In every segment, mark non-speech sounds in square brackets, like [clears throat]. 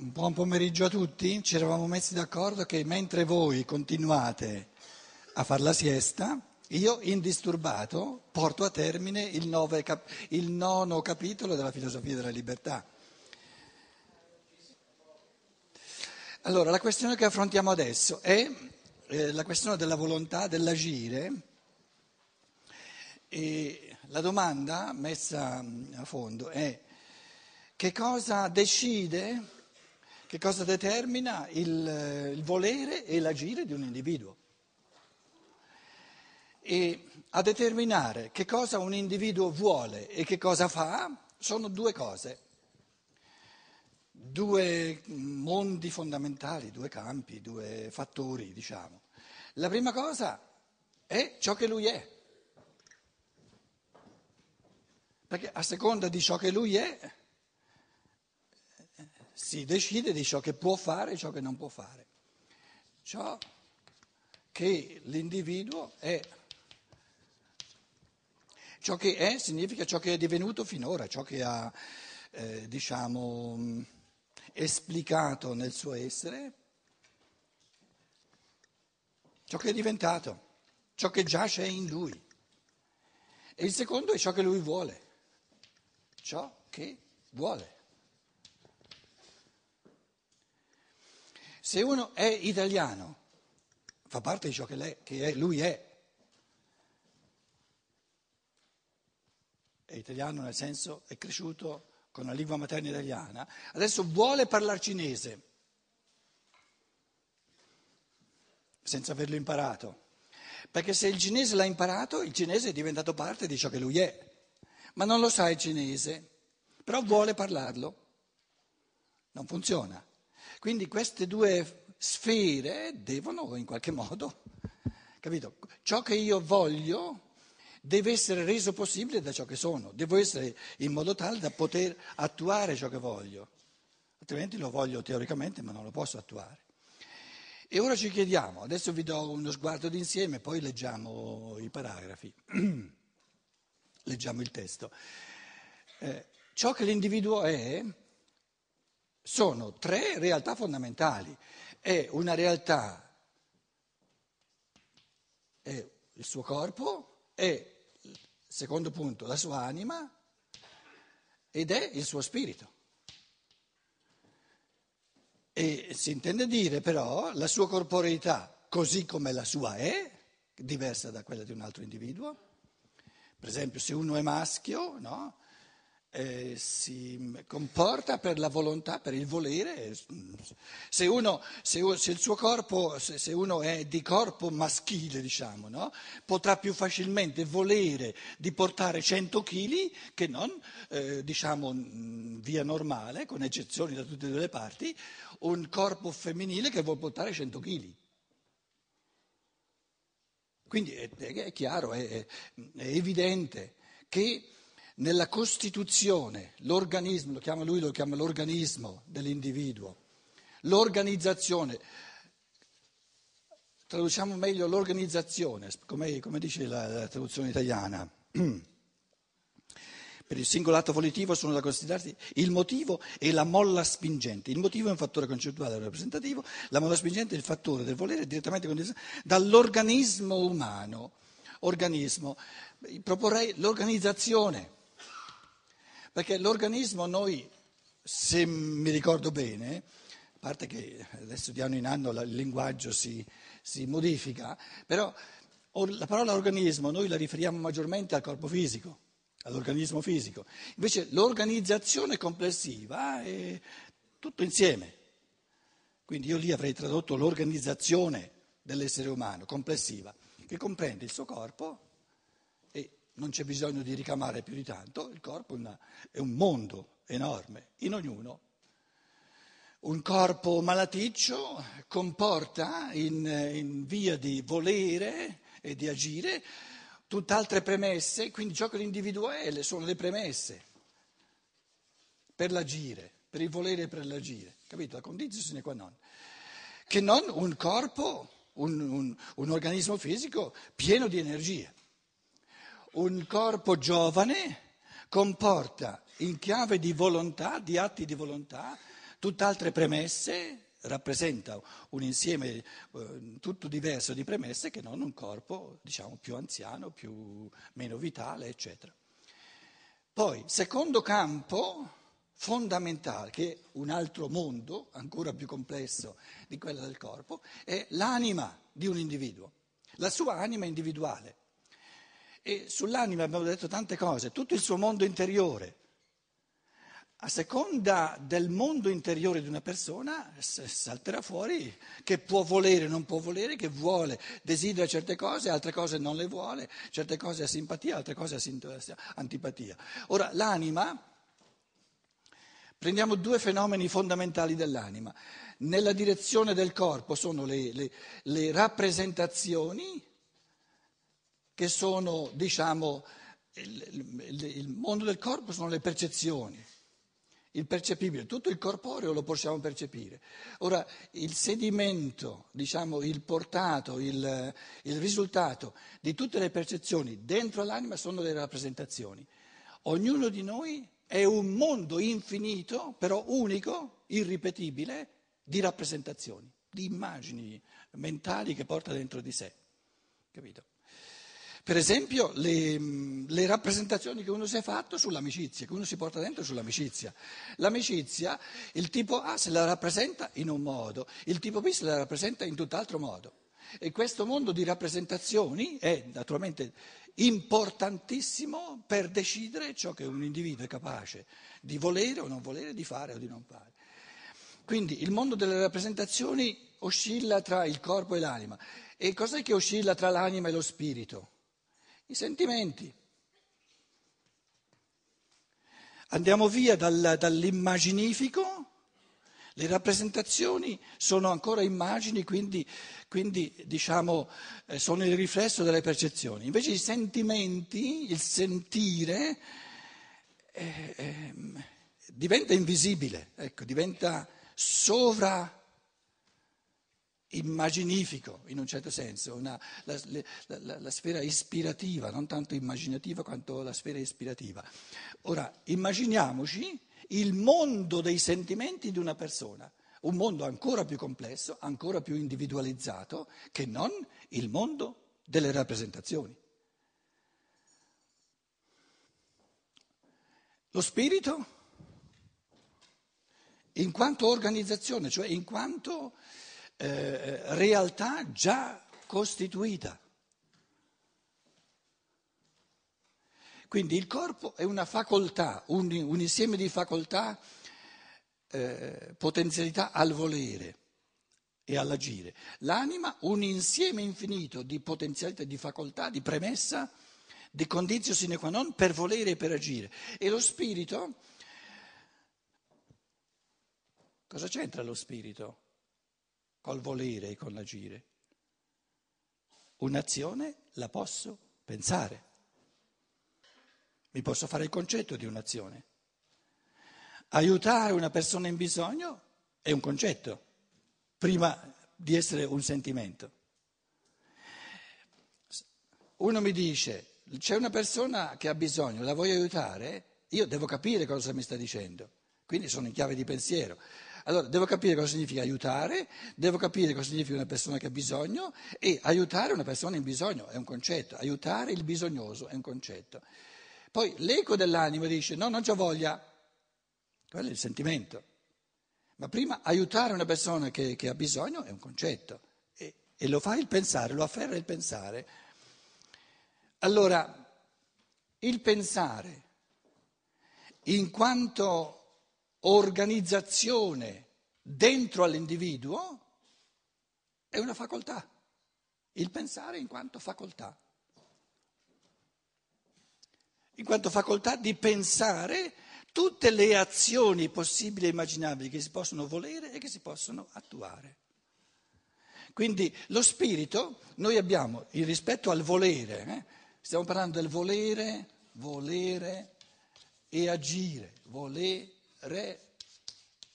Buon pomeriggio a tutti. Ci eravamo messi d'accordo che mentre voi continuate a fare la siesta, io indisturbato porto a termine il, cap- il nono capitolo della filosofia della libertà. Allora, la questione che affrontiamo adesso è eh, la questione della volontà, dell'agire. E la domanda messa a fondo è che cosa decide, che cosa determina il, il volere e l'agire di un individuo. E a determinare che cosa un individuo vuole e che cosa fa sono due cose, due mondi fondamentali, due campi, due fattori, diciamo. La prima cosa è ciò che lui è. Perché a seconda di ciò che lui è, si decide di ciò che può fare e ciò che non può fare. Ciò che l'individuo è. Ciò che è significa ciò che è divenuto finora, ciò che ha, eh, diciamo, esplicato nel suo essere, ciò che è diventato, ciò che giace in lui. E il secondo è ciò che lui vuole, ciò che vuole. Se uno è italiano, fa parte di ciò che, lei, che è, lui è. È italiano nel senso è cresciuto con la lingua materna italiana, adesso vuole parlare cinese senza averlo imparato. Perché se il cinese l'ha imparato, il cinese è diventato parte di ciò che lui è, ma non lo sa il cinese, però vuole parlarlo. Non funziona. Quindi queste due sfere devono in qualche modo, capito? Ciò che io voglio deve essere reso possibile da ciò che sono, devo essere in modo tale da poter attuare ciò che voglio, altrimenti lo voglio teoricamente ma non lo posso attuare. E ora ci chiediamo, adesso vi do uno sguardo d'insieme, poi leggiamo i paragrafi, [clears throat] leggiamo il testo. Eh, ciò che l'individuo è sono tre realtà fondamentali. È una realtà, è il suo corpo, è, secondo punto, la sua anima ed è il suo spirito. E si intende dire però la sua corporeità, così come la sua è, diversa da quella di un altro individuo. Per esempio, se uno è maschio, no? Eh, si comporta per la volontà, per il volere. Se, uno, se, se il suo corpo, se, se, uno è di corpo maschile, diciamo, no? potrà più facilmente volere di portare 100 kg che non, eh, diciamo, via normale, con eccezioni da tutte e due le parti, un corpo femminile che vuole portare 100 kg. Quindi è, è chiaro, è, è evidente che nella Costituzione, l'organismo, lo chiama lui, lo chiama l'organismo dell'individuo, l'organizzazione, traduciamo meglio l'organizzazione, come, come dice la, la traduzione italiana. [clears throat] Per il singolo atto volitivo sono da considerarsi il motivo e la molla spingente. Il motivo è un fattore concettuale rappresentativo, la molla spingente è il fattore del volere direttamente condizionato dall'organismo umano. Organismo, proporrei l'organizzazione perché l'organismo noi, se mi ricordo bene, a parte che adesso di anno in anno il linguaggio si, si modifica, però la parola organismo noi la riferiamo maggiormente al corpo fisico, all'organismo fisico. Invece l'organizzazione complessiva è tutto insieme. Quindi io lì avrei tradotto l'organizzazione dell'essere umano complessiva, che comprende il suo corpo, non c'è bisogno di ricamare più di tanto, il corpo è, una, è un mondo enorme, in ognuno. Un corpo malaticcio comporta in, in via di volere e di agire tutt'altre premesse, quindi ciò che l'individuo è sono le premesse per l'agire, per il volere e per l'agire, capito? La condizione sine qua non. Che non un corpo, un, un, un organismo fisico pieno di energie un corpo giovane comporta in chiave di volontà, di atti di volontà, tutt'altre premesse, rappresenta un insieme eh, tutto diverso di premesse che non un corpo, diciamo, più anziano, più, meno vitale, eccetera. Poi, secondo campo fondamentale, che è un altro mondo, ancora più complesso di quello del corpo, è l'anima di un individuo, la sua anima individuale. E sull'anima abbiamo detto tante cose, tutto il suo mondo interiore. A seconda del mondo interiore di una persona salterà fuori che può volere non può volere, che vuole, desidera certe cose, altre cose non le vuole, certe cose ha simpatia, altre cose ha antipatia. Ora, l'anima, prendiamo due fenomeni fondamentali dell'anima. Nella direzione del corpo sono le, le, le rappresentazioni che sono, diciamo, il, il, mondo del corpo sono le percezioni il percepibile, tutto il corporeo lo possiamo percepire. Ora, il sedimento, diciamo, il portato, il, il, risultato di tutte le percezioni dentro l'anima sono le rappresentazioni. Ognuno di noi è un mondo infinito, però unico, irripetibile, di rappresentazioni, di immagini mentali che porta dentro di sé. Capito? Per esempio le, le, rappresentazioni che uno si è fatto sull'amicizia, che uno si porta dentro sull'amicizia. L'amicizia, il tipo A se la rappresenta in un modo, il tipo B se la rappresenta in tutt'altro modo. E questo mondo di rappresentazioni è naturalmente importantissimo per decidere ciò che un individuo è capace di volere o non volere, di fare o di non fare. Quindi il mondo delle rappresentazioni oscilla tra il corpo e l'anima. E cos'è che oscilla tra l'anima e lo spirito? I sentimenti. Andiamo via dal, dall'immaginifico, le rappresentazioni sono ancora immagini, quindi, quindi diciamo, eh, sono il riflesso delle percezioni. Invece i sentimenti, il sentire, eh, eh, diventa invisibile, ecco, diventa sovra immaginifico in un certo senso, una, la, la, la, sfera ispirativa, non tanto immaginativa quanto la sfera ispirativa. Ora, immaginiamoci il mondo dei sentimenti di una persona, un mondo ancora più complesso, ancora più individualizzato, che non il mondo delle rappresentazioni. Lo spirito, in quanto organizzazione, cioè in quanto eh, realtà già costituita. Quindi il corpo è una facoltà, un, un insieme di facoltà, eh, potenzialità al volere e all'agire. L'anima un insieme infinito di potenzialità, di facoltà, di premessa, di condizio sine qua non per volere e per agire. E lo spirito, cosa c'entra lo spirito? Col volere e con l'agire. Un'azione la posso pensare. Mi posso fare il concetto di un'azione. Aiutare una persona in bisogno è un concetto, prima di essere un sentimento. Uno mi dice, c'è una persona che ha bisogno, la voglio aiutare? Io devo capire cosa mi sta dicendo, quindi sono in chiave di pensiero. Allora, devo capire cosa significa aiutare, devo capire cosa significa una persona che ha bisogno e aiutare una persona in bisogno è un concetto, aiutare il bisognoso è un concetto. Poi l'eco dell'anima dice no, non c'ho voglia, quello è il sentimento. Ma prima aiutare una persona che, che ha bisogno è un concetto e, e lo fa il pensare, lo afferra il pensare. Allora, il pensare, in quanto organizzazione dentro all'individuo è una facoltà, il pensare in quanto facoltà, in quanto facoltà di pensare tutte le azioni possibili e immaginabili che si possono volere e che si possono attuare. Quindi lo spirito, noi abbiamo il rispetto al volere, eh? stiamo parlando del volere, volere e agire, volere re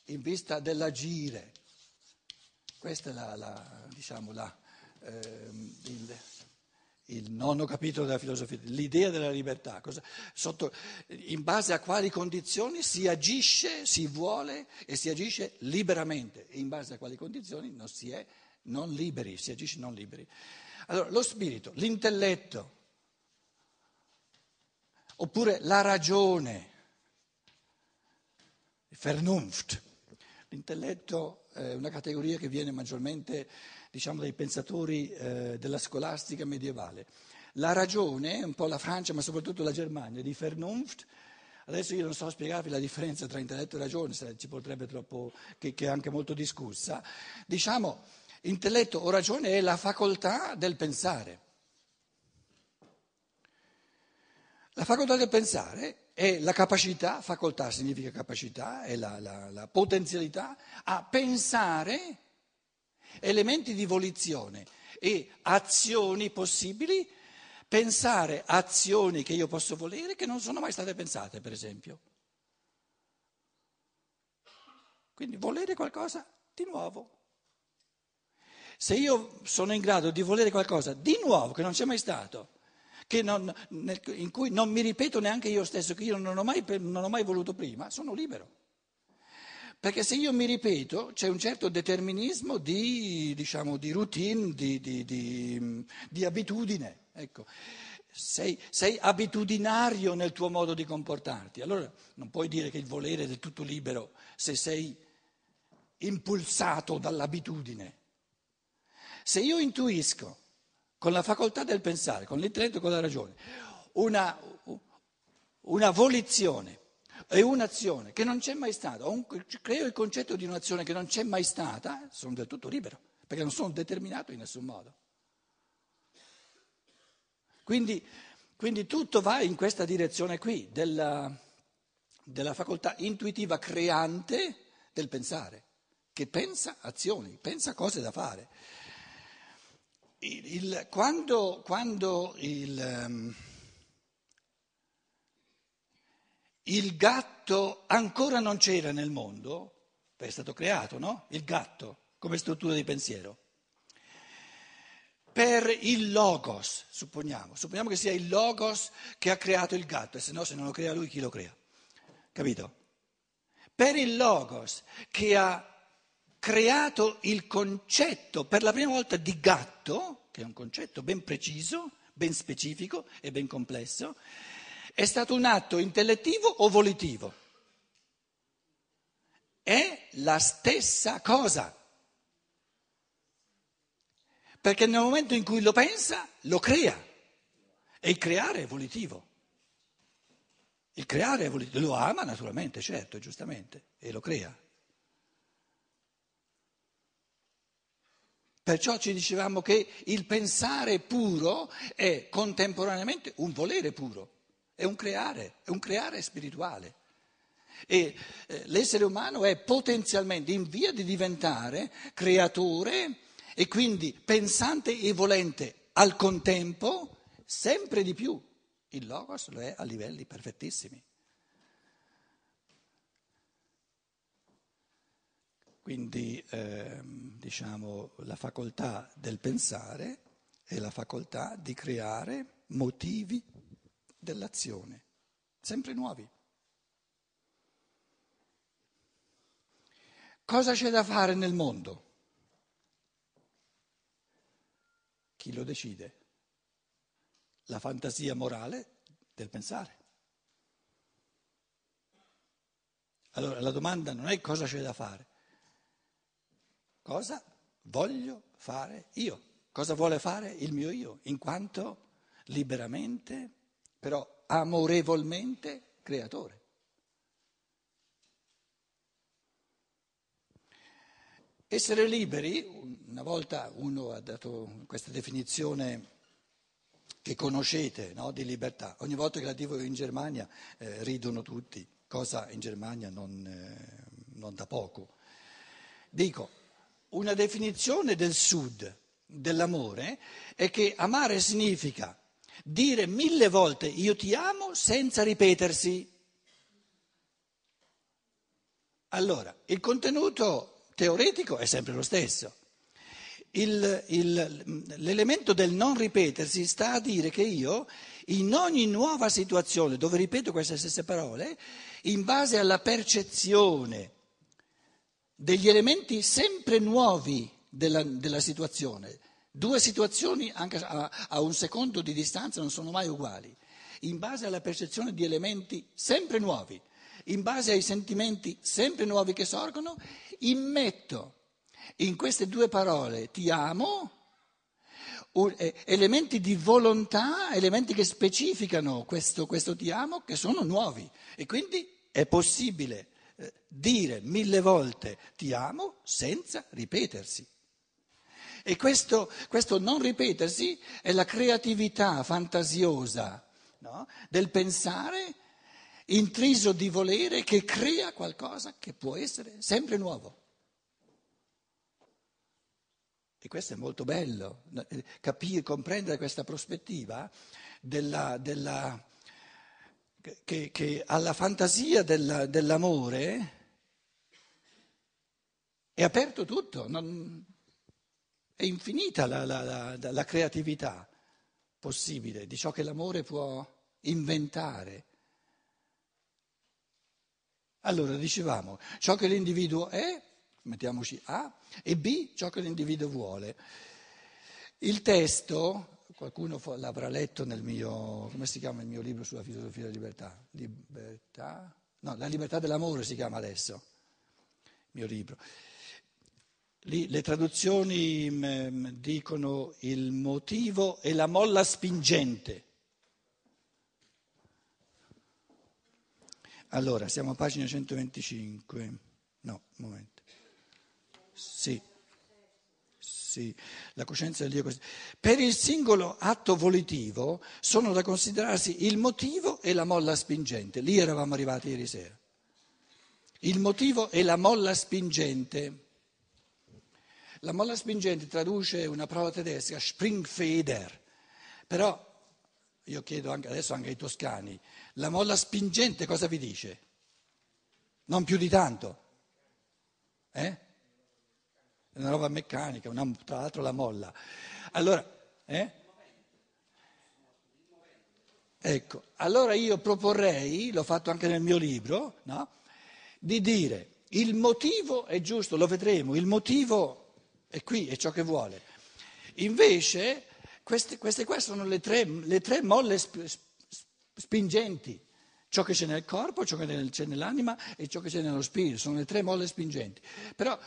in vista dell'agire. Questa è la, la, diciamo, la, eh, il, il nono capitolo della filosofia, l'idea della libertà, cosa, sotto, in base a quali condizioni si agisce, si vuole e si agisce liberamente e in base a quali condizioni non si è non liberi, si agisce non liberi. Allora, lo spirito, l'intelletto, oppure la ragione, Vernunft. L'intelletto è una categoria che viene maggiormente diciamo, dai pensatori eh, della scolastica medievale. La ragione, un po' la Francia, ma soprattutto la Germania, di Vernunft, adesso io non so spiegarvi la differenza tra intelletto e ragione, ci potrebbe troppo, che, che è anche molto discussa, diciamo, intelletto o ragione è la facoltà del pensare. La facoltà del pensare è la capacità, facoltà significa capacità, è la, la, la potenzialità a pensare elementi di volizione e azioni possibili, pensare azioni che io posso volere che non sono mai state pensate, per esempio. Quindi volere qualcosa di nuovo. Se io sono in grado di volere qualcosa di nuovo che non c'è mai stato, non, in cui non mi ripeto neanche io stesso, che io non ho mai, non ho mai voluto prima, sono libero. Perché se io mi ripeto c'è un certo determinismo di, diciamo, di routine, di, di, di abitudine. Ecco. Sei, sei, abitudinario nel tuo modo di comportarti. Allora non puoi dire che il volere è del tutto libero se sei impulsato dall'abitudine. Se io intuisco con la facoltà del pensare, con l'intelletto e con la ragione, una, una volizione è un'azione che non c'è mai stata, un, creo il concetto di un'azione che non c'è mai stata, sono del tutto libero, perché non sono determinato in nessun modo. Quindi, quindi tutto va in questa direzione qui, della, della facoltà intuitiva creante del pensare, che pensa azioni, pensa cose da fare. Il, il, quando, quando il... Um, Il gatto ancora non c'era nel mondo, è stato creato, no? Il gatto come struttura di pensiero. Per il logos, supponiamo, supponiamo che sia il logos che ha creato il gatto, e se no se non lo crea lui chi lo crea? Capito? Per il logos che ha creato il concetto per la prima volta di gatto, che è un concetto ben preciso, ben specifico e ben complesso, è stato un atto intellettivo o volitivo? È la stessa cosa. Perché nel momento in cui lo pensa, lo crea. E il creare è volitivo. Il creare è volitivo. Lo ama naturalmente, certo, giustamente, e lo crea. Perciò ci dicevamo che il pensare puro è contemporaneamente un volere puro. È un creare, è un creare spirituale. E eh, l'essere umano è potenzialmente in via di diventare creatore e quindi pensante e volente al contempo sempre di più. Il Logos lo è a livelli perfettissimi. Quindi eh, diciamo la facoltà del pensare è la facoltà di creare motivi dell'azione, sempre nuovi. Cosa c'è da fare nel mondo? Chi lo decide? La fantasia morale del pensare. Allora la domanda non è cosa c'è da fare, cosa voglio fare io, cosa vuole fare il mio io, in quanto liberamente però amorevolmente creatore. Essere liberi, una volta uno ha dato questa definizione che conoscete no, di libertà, ogni volta che la dico in Germania eh, ridono tutti, cosa in Germania non, eh, non da poco. Dico, una definizione del sud dell'amore è che amare significa dire mille volte io ti amo senza ripetersi. Allora, il contenuto teoretico è sempre lo stesso. il, il, l'elemento del non ripetersi sta a dire che io in ogni nuova situazione dove ripeto queste stesse parole, in base alla percezione degli elementi sempre nuovi della, della situazione, due situazioni anche a, a un secondo di distanza non sono mai uguali, in base alla percezione di elementi sempre nuovi, in base ai sentimenti sempre nuovi che sorgono, immetto in queste due parole ti amo, eh, elementi di volontà, elementi che specificano questo, questo ti amo, che sono nuovi. E quindi è possibile dire mille volte ti amo senza ripetersi. E questo, questo non ripetersi è la creatività fantasiosa no? del pensare intriso di volere che crea qualcosa che può essere sempre nuovo. E questo è molto bello, capire, comprendere questa prospettiva della, della, che, che, alla fantasia della, dell'amore è aperto tutto, non, è infinita la, la, la, la creatività possibile di ciò che l'amore può inventare. Allora dicevamo, ciò che l'individuo è mettiamoci A, e B ciò che l'individuo vuole. Il testo, qualcuno l'avrà letto nel mio, come si chiama il mio libro sulla filosofia della libertà? Libertà? No, la libertà dell'amore si chiama adesso, il mio libro. Lì le traduzioni mm, dicono il motivo e la molla spingente. Allora, siamo a pagina 125. No, un momento. Sì. Sì, la coscienza del Dio. Per il singolo atto volitivo sono da considerarsi il motivo e la molla spingente. Lì eravamo arrivati ieri sera. Il motivo e la molla spingente. La molla spingente traduce una parola tedesca, Springfeder, però io chiedo anche adesso anche ai toscani, la molla spingente cosa vi dice? Non più di tanto. Eh? È una roba meccanica, una, tra l'altro la molla. Allora, eh? Ecco, allora io proporrei, l'ho fatto anche nel mio libro, no? di dire il motivo è giusto, lo vedremo, il motivo è qui, è ciò che vuole. Invece queste, queste qua sono le tre, le tre molle spingenti, ciò che c'è nel corpo, ciò che c'è nell'anima e ciò che c'è nello spirito, sono le tre molle spingenti. Però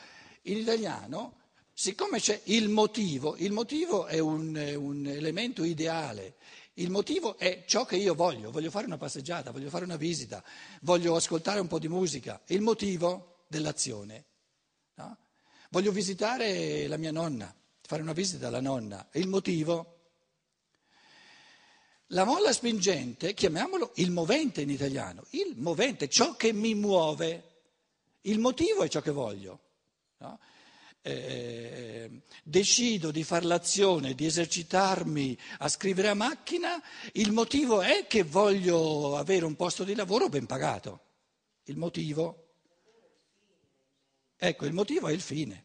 in italiano, siccome c'è il motivo, il motivo è un, un, elemento ideale, il motivo è ciò che io voglio, voglio fare una passeggiata, voglio fare una visita, voglio ascoltare un po' di musica, il motivo dell'azione. No? Voglio visitare la mia nonna, fare una visita alla nonna, il motivo. La molla spingente, chiamiamolo il movente in italiano, il movente, ciò che mi muove, il motivo è ciò che voglio. No? Eh, decido di fare l'azione, di esercitarmi a scrivere a macchina, il motivo è che voglio avere un posto di lavoro ben pagato. Il motivo? Ecco, il motivo è il fine.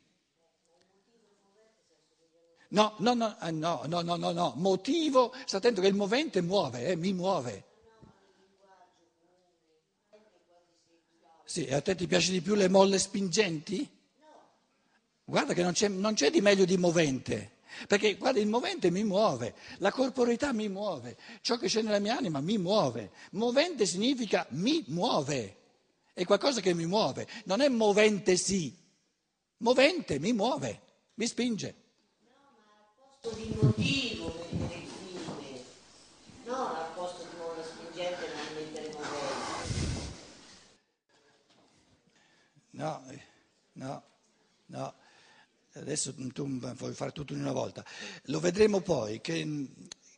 No, no, no, no, no, no, no, no. motivo, sta attento che il movente muove, eh, mi muove. Sì, a te ti piace di più le molle spingenti? Guarda che non c'è, non c'è di meglio di movente. Perché guarda, il movente mi muove, la corporeità mi muove, ciò che c'è nella mia anima mi muove. Movente significa mi muove, è qualcosa che mi muove, non è movente sì, movente mi muove, mi spinge. No, ma al posto di motivo il fine, non al posto di molla spingente non mettere movente. No, no, no adesso tu vuoi fare tutto in una volta, lo vedremo poi che,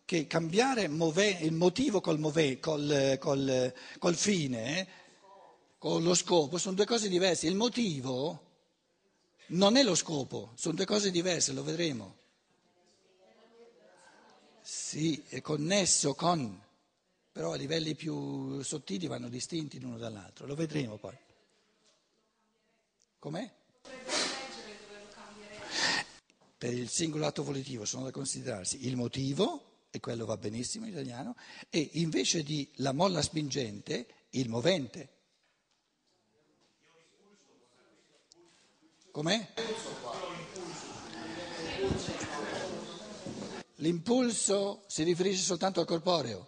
che cambiare move, il motivo col, move, col, col, col fine, con lo scopo, sono due cose diverse. Il motivo non è lo scopo, sono due cose diverse, lo vedremo. Sì, è connesso con, però a livelli più sottili vanno distinti l'uno dall'altro, lo vedremo poi. Com'è? Per il singolo atto volitivo sono da considerarsi il motivo, e quello va benissimo in italiano, e invece di la molla spingente, il movente. Com'è? L'impulso si riferisce soltanto al corporeo.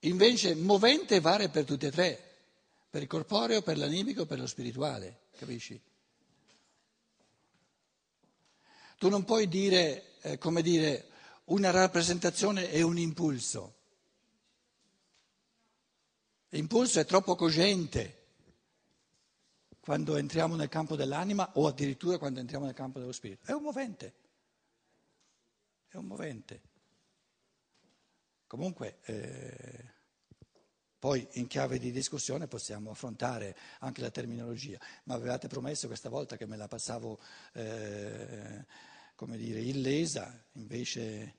Invece movente vale per tutti e tre, per il corporeo, per l'animico, per lo spirituale, capisci? Tu non puoi dire, eh, come dire, una rappresentazione e un impulso. L'impulso è troppo cogente quando entriamo nel campo dell'anima o addirittura quando entriamo nel campo dello spirito. È un movente. È un movente. Comunque, eh, poi in chiave di discussione possiamo affrontare anche la terminologia, ma avevate promesso questa volta che me la passavo, eh, come dire, illesa, invece